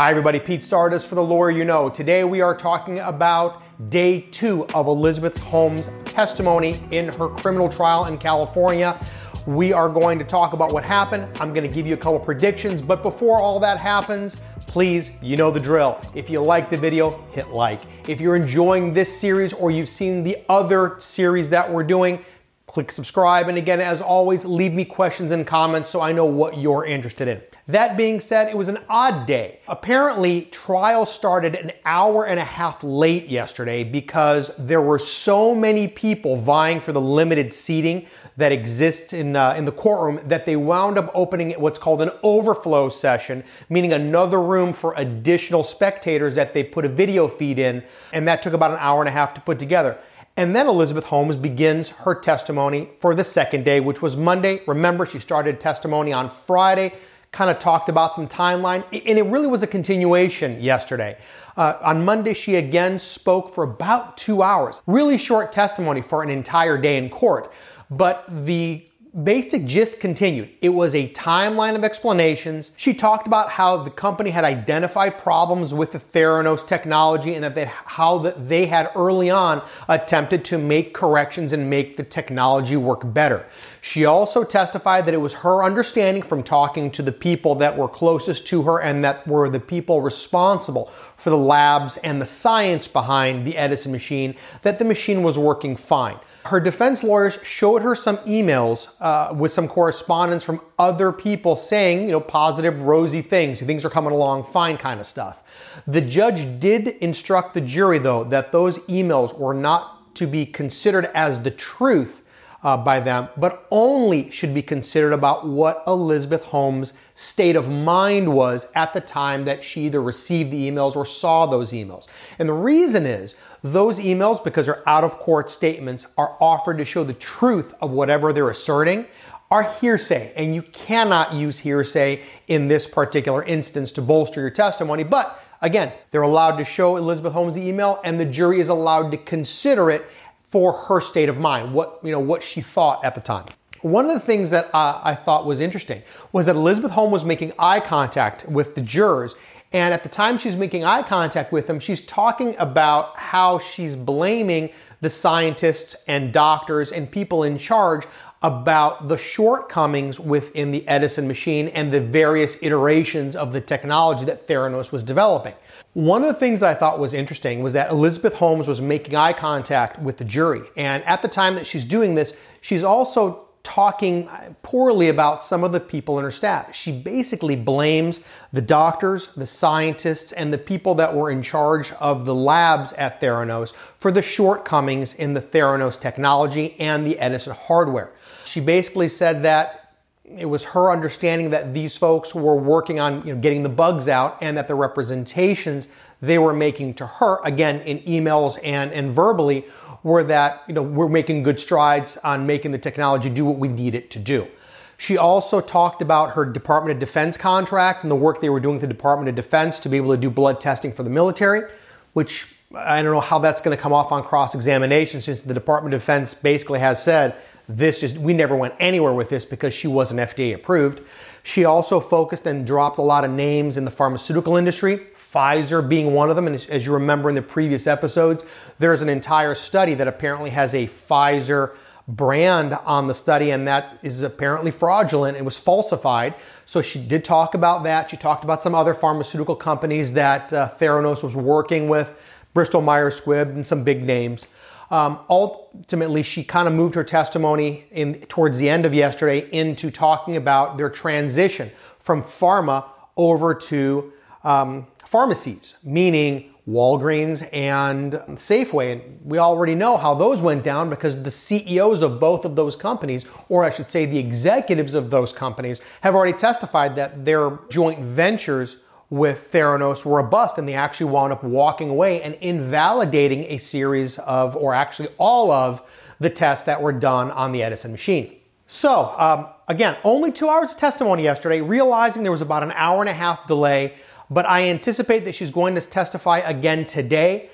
Hi, everybody. Pete Tragos for the Lawyer You Know. Today we are talking about day two of Elizabeth Holmes' testimony in her criminal trial in California. We are going to talk about what happened. I'm going to give you a couple predictions, but before all that happens, please, you know the drill. If you like the video, hit like. If you're enjoying this series or you've seen the other series that we're doing, click subscribe. And again, as always, leave me questions and comments so I know what you're interested in. That being said, it was an odd day. Apparently, trial started an hour and a half late yesterday because there were so many people vying for the limited seating that exists in, uh, in the courtroom that they wound up opening what's called an overflow session, meaning another room for additional spectators that they put a video feed in. And that took about an hour and a half to put together. And then Elizabeth Holmes begins her testimony for the second day, which was Monday. Remember, she started testimony on Friday, kind of talked about some timeline, and it really was a continuation yesterday. Uh, on Monday, she again spoke for about two hours. Really short testimony for an entire day in court. But the basic gist continued. It was a timeline of explanations. She talked about how the company had identified problems with the Theranos technology and that they, how that they had early on attempted to make corrections and make the technology work better. She also testified that it was her understanding from talking to the people that were closest to her and that were the people responsible for the labs and the science behind the Edison machine that the machine was working fine. Her defense lawyers showed her some emails uh, with some correspondence from other people saying, you know, positive, rosy things. Things are coming along fine, kind of stuff. The judge did instruct the jury, though, that those emails were not to be considered as the truth uh, by them, but only should be considered about what Elizabeth Holmes' state of mind was at the time that she either received the emails or saw those emails. And the reason is those emails, because they're out of court statements, are offered to show the truth of whatever they're asserting, are hearsay. And you cannot use hearsay in this particular instance to bolster your testimony. But again, they're allowed to show Elizabeth Holmes the email, and the jury is allowed to consider it for her state of mind, what, you know, what she thought at the time. One of the things that I thought was interesting was that Elizabeth Holmes was making eye contact with the jurors and at the time she's making eye contact with them, she's talking about how she's blaming the scientists and doctors and people in charge about the shortcomings within the Edison machine and the various iterations of the technology that Theranos was developing. One of the things that I thought was interesting was that Elizabeth Holmes was making eye contact with the jury. And at the time that she's doing this, she's also talking uh, poorly about some of the people in her staff. She basically blames the doctors, the scientists, and the people that were in charge of the labs at Theranos for the shortcomings in the Theranos technology and the Edison hardware. She basically said that it was her understanding that these folks were working on you know, getting the bugs out and that the representations they were making to her, again, in emails and, and verbally, were that you know we're making good strides on making the technology do what we need it to do. She also talked about her Department of Defense contracts and the work they were doing with the Department of Defense to be able to do blood testing for the military, which I don't know how that's going to come off on cross examination since the Department of Defense basically has said this just we never went anywhere with this because she wasn't FDA approved. She also focused and dropped a lot of names in the pharmaceutical industry, Pfizer being one of them. And as you remember in the previous episodes, there's an entire study that apparently has a Pfizer brand on the study, and that is apparently fraudulent. It was falsified. So she did talk about that. She talked about some other pharmaceutical companies that uh, Theranos was working with, Bristol Myers Squibb, and some big names. Um, ultimately, she kind of moved her testimony in towards the end of yesterday into talking about their transition from pharma over to um, pharmacies, meaning Walgreens and Safeway. And we already know how those went down because the CEOs of both of those companies, or I should say the executives of those companies, have already testified that their joint ventures with Theranos were a bust and they actually wound up walking away and invalidating a series of, or actually all of, the tests that were done on the Edison machine. So, um, again, only two hours of testimony yesterday, realizing there was about an hour and a half delay but I anticipate that she's going to testify again today.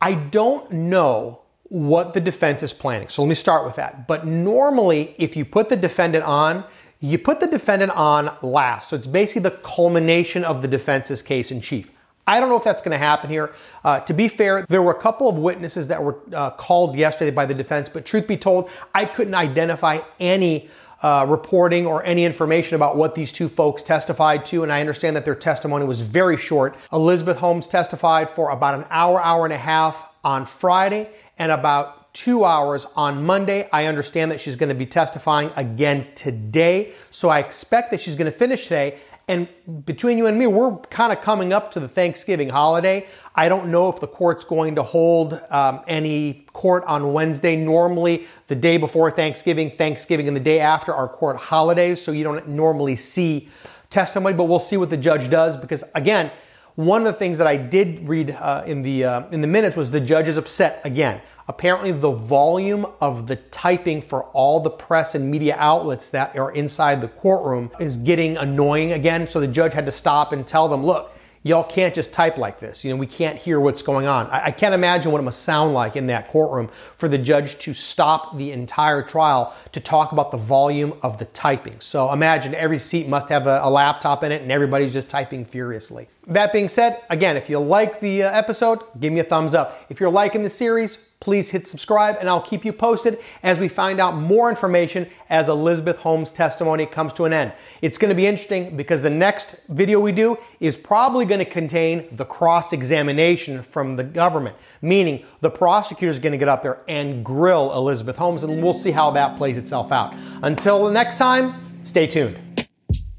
I don't know what the defense is planning. So let me start with that. But normally, if you put the defendant on, you put the defendant on last. So it's basically the culmination of the defense's case in chief. I don't know if that's going to happen here. Uh, to be fair, there were a couple of witnesses that were uh, called yesterday by the defense, but truth be told, I couldn't identify any uh, reporting or any information about what these two folks testified to, and I understand that their testimony was very short. Elizabeth Holmes testified for about an hour, hour and a half on Friday, and about two hours on Monday. I understand that she's going to be testifying again today. So I expect that she's going to finish today. And between you and me, we're kind of coming up to the Thanksgiving holiday. I don't know if the court's going to hold um, any court on Wednesday. Normally, the day before Thanksgiving, Thanksgiving, and the day after are court holidays, so you don't normally see testimony, but we'll see what the judge does because, again, one of the things that I did read uh, in the uh, in the minutes was the judge is upset again. Apparently, the volume of the typing for all the press and media outlets that are inside the courtroom is getting annoying again. So the judge had to stop and tell them, look, y'all can't just type like this. You know, we can't hear what's going on. I, I, can't imagine what it must sound like in that courtroom for the judge to stop the entire trial to talk about the volume of the typing. So imagine every seat must have a, a laptop in it and everybody's just typing furiously. That being said, again, if you like the uh, episode, give me a thumbs up. If you're liking the series, please hit subscribe and I'll keep you posted as we find out more information as Elizabeth Holmes' testimony comes to an end. It's going to be interesting because the next video we do is probably going to contain the cross examination from the government, meaning the prosecutor is going to get up there and grill Elizabeth Holmes, and we'll see how that plays itself out. Until the next time, stay tuned.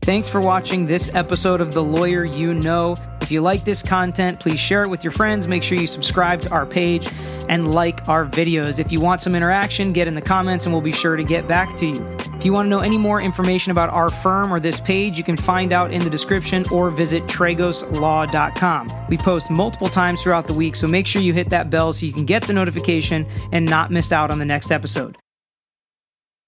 Thanks for watching this episode of The Lawyer You Know. If you like this content, please share it with your friends. Make sure you subscribe to our page and like our videos. If you want some interaction, get in the comments and we'll be sure to get back to you. If you want to know any more information about our firm or this page, you can find out in the description or visit tragoslaw.com. We post multiple times throughout the week, so make sure you hit that bell so you can get the notification and not miss out on the next episode.